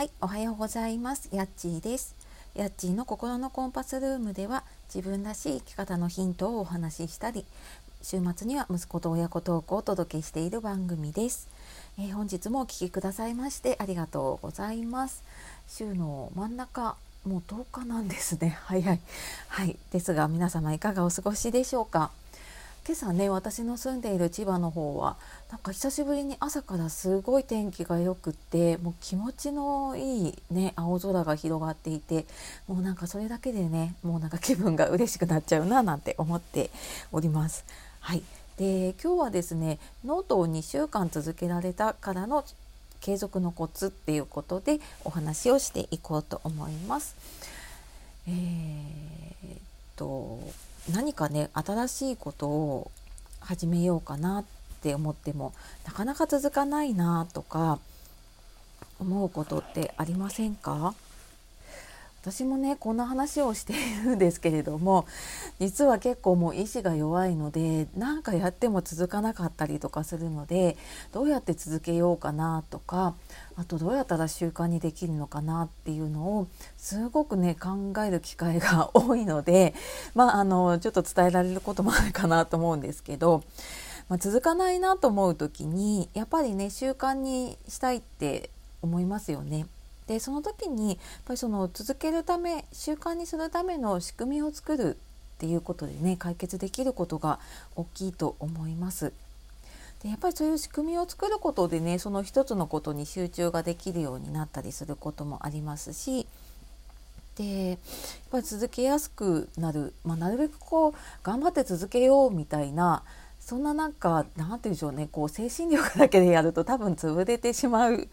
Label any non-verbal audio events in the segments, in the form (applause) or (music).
はい、おはようございます。やっちーです。やっちーの心のコンパスルームでは自分らしい生き方のヒントをお話ししたり、週末には息子と親子トークをお届けしている番組です。えー、本日もお聴きくださいましてありがとうございます。週の真ん中もう10日なんですね。(laughs) 早い。はい。ですが皆様いかがお過ごしでしょうか？今朝ね私の住んでいる千葉の方はなんか久しぶりに朝からすごい天気が良くってもう気持ちのいいね青空が広がっていてもうなんかそれだけでねもうなんか気分が嬉しくなっちゃうななんて思っております。はいで今日はですねノートを2週間続けられたからの継続のコツっていうことでお話をしていこうと思います。えー、っと何かね新しいことを始めようかなって思ってもなかなか続かないなとか思うことってありませんか？私もねこんな話をしているんですけれども実は結構もう意志が弱いので何かやっても続かなかったりとかするのでどうやって続けようかなとかあとどうやったら習慣にできるのかなっていうのをすごくね考える機会が多いのでまああのちょっと伝えられることもあるかなと思うんですけど。まあ、続かないなと思う時にやっぱりね習慣にしたいって思いますよね。でその時にやっぱりその続けるため習慣にするための仕組みを作るっていうことでね解決できることが大きいと思います。でやっぱりそういう仕組みを作ることでねその一つのことに集中ができるようになったりすることもありますしでやっぱり続けやすくなる、まあ、なるべくこう頑張って続けようみたいなそんななんか何て言うんでしょうねこう精神力だけでやると多分潰れてしまうっ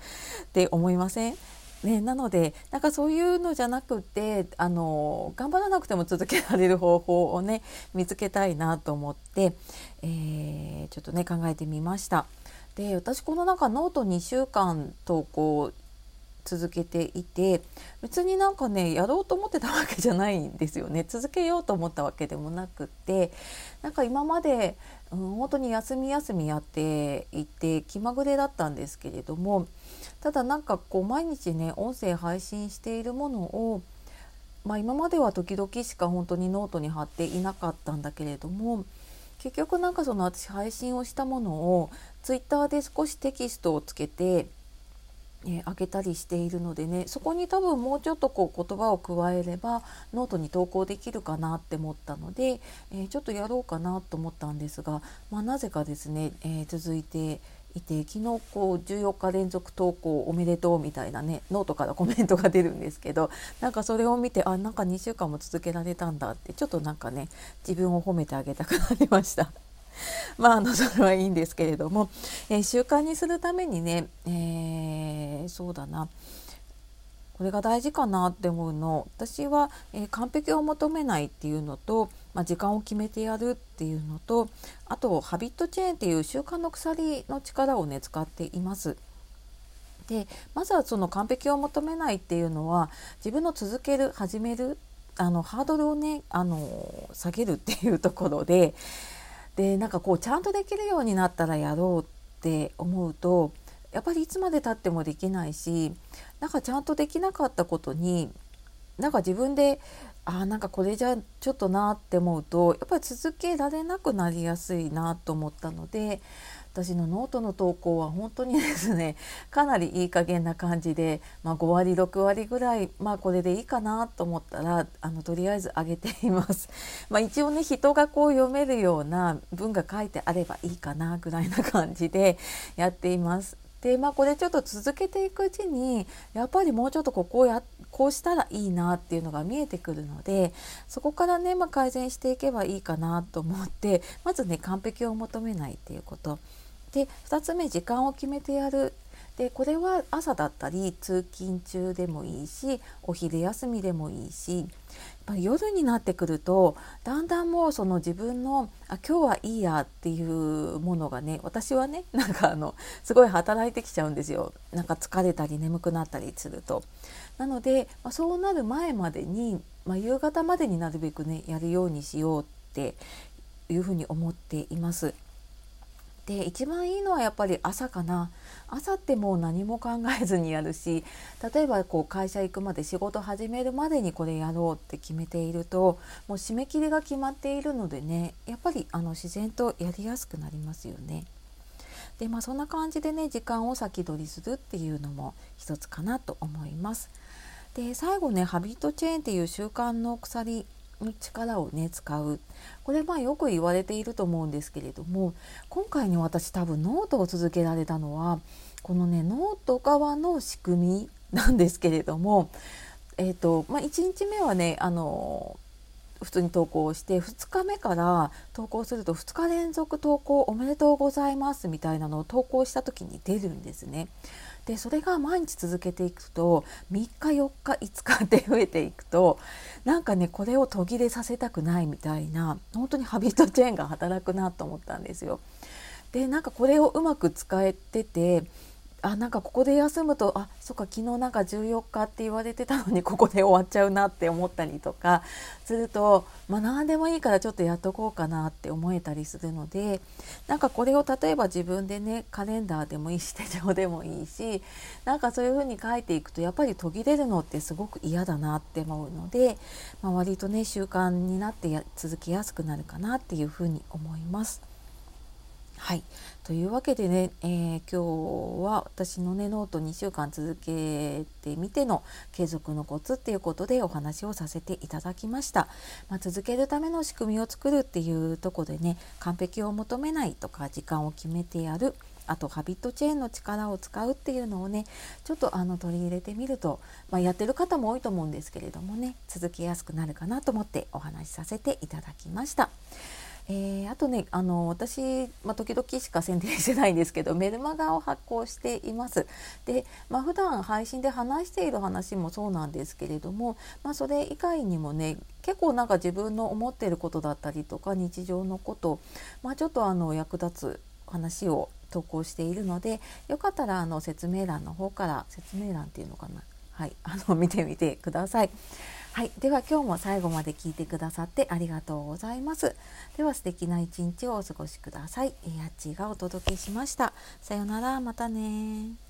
て思いません？ね、なのでなんかそういうのじゃなくてあの頑張らなくても続けられる方法をね見つけたいなと思って、えー、ちょっとね考えてみました。で私この中ノート2週間投稿続けていて別になんかねやろうと思ってたわけじゃないんですよね。続けようと思ったわけでもなくってなんか今まで、うん、本当に休み休みやっていて気まぐれだったんですけれどもただなんかこう毎日ね音声配信しているものをまあ、今までは時々しか本当にノートに貼っていなかったんだけれども結局なんかその私配信をしたものをツイッターで少しテキストをつけてえー、開けたりしているのでねそこに多分もうちょっとこう言葉を加えればノートに投稿できるかなって思ったので、えー、ちょっとやろうかなと思ったんですが、まあ、なぜかですね、えー、続いていて昨日こう14日連続投稿おめでとうみたいなねノートからコメントが出るんですけどなんかそれを見てあなんか2週間も続けられたんだってちょっとなんかね自分を褒めてあげたくなりました。(laughs) まあ、あの (laughs) それはいいんですけれども、えー、習慣にするためにね、えー、そうだなこれが大事かなって思うの私は、えー、完璧を求めないっていうのと、まあ、時間を決めてやるっていうのとあとハビットチェーンっていう習慣の鎖の力をね使っています。でまずはその完璧を求めないっていうのは自分の続ける始めるあのハードルをねあの下げるっていうところででなんかこうちゃんとできるようになったらやろうって思うとやっぱりいつまでたってもできないしなんかちゃんとできなかったことになんか自分であなんかこれじゃちょっとなって思うとやっぱり続けられなくなりやすいなと思ったので私のノートの投稿は本当にですね (laughs) かなりいい加減な感じで、まあ、5割6割ぐらい、まあ、これでいいかなと思ったらあのとりあえず上げています。(laughs) まあ、一応ね人がこう読めるような文が書いてあればいいかなぐらいな感じで (laughs) やっています。でまあこれちょっと続けていくうちにやっぱりもうちょっとここをやこうしたらいいなっていうのが見えてくるのでそこからね、まあ、改善していけばいいかなと思ってまずね完璧を求めないっていうことで2つ目時間を決めてやるでこれは朝だったり通勤中でもいいしお昼休みでもいいし夜になってくるとだんだんもうその自分のあ今日はいいやっていうものがね私はね (laughs) なんかあのすごい働いてきちゃうんですよなんか疲れたり眠くなったりすると。なので、まあ、そうなる前までに、まあ、夕方までになるべくねやるようにしようっていうふうに思っています。で一番いいのはやっぱり朝かな朝ってもう何も考えずにやるし例えばこう会社行くまで仕事始めるまでにこれやろうって決めているともう締め切りが決まっているのでねやっぱりあの自然とやりやすくなりますよね。でまあそんな感じでね時間を先取りするっていうのも一つかなと思います。で最後ね habit chain っていう習慣の鎖の力をね使う。これまあよく言われていると思うんですけれども今回に私多分ノートを続けられたのはこのねノート側の仕組みなんですけれどもえーとまあ、1日目はねあの普通に投稿して2日目から投稿すると2日連続投稿おめでとうございますみたいなのを投稿した時に出るんですね。でそれが毎日続けていくと3日4日5日って増えていくとなんかねこれを途切れさせたくないみたいな本当にハビットチェーンが働くなと思ったんですよ。でなんかこれをうまく使えててあなんかここで休むとあそっか昨日なんか14日って言われてたのにここで終わっちゃうなって思ったりとかするとまあ何でもいいからちょっとやっとこうかなって思えたりするのでなんかこれを例えば自分でねカレンダーでもいいし手帳でもいいしなんかそういう風に書いていくとやっぱり途切れるのってすごく嫌だなって思うので、まあ、割とね習慣になって続きやすくなるかなっていう風に思います。はい。というわけでね、えー、今日は私のねノート2週間続けてみての継続のコツっていうことでお話をさせていただきました、まあ、続けるための仕組みを作るっていうとこでね完璧を求めないとか時間を決めてやる。あとハビットチェーンの力を使うっていうのをねちょっとあの取り入れてみると、まあ、やってる方も多いと思うんですけれどもね続けやすくなるかなと思ってお話しさせていただきました。えー、あとねあの私、まあ、時々しか宣伝してないんですけどメルマガを発行しています。で、まあ、普段配信で話している話もそうなんですけれども、まあ、それ以外にもね結構なんか自分の思っていることだったりとか日常のこと、まあ、ちょっとあの役立つ話を投稿しているのでよかったらあの説明欄の方から説明欄っていうのかなはいあの見てみてください。はい、では今日も最後まで聞いてくださってありがとうございます。では素敵な一日をお過ごしください。やっちがお届けしました。さようなら、またね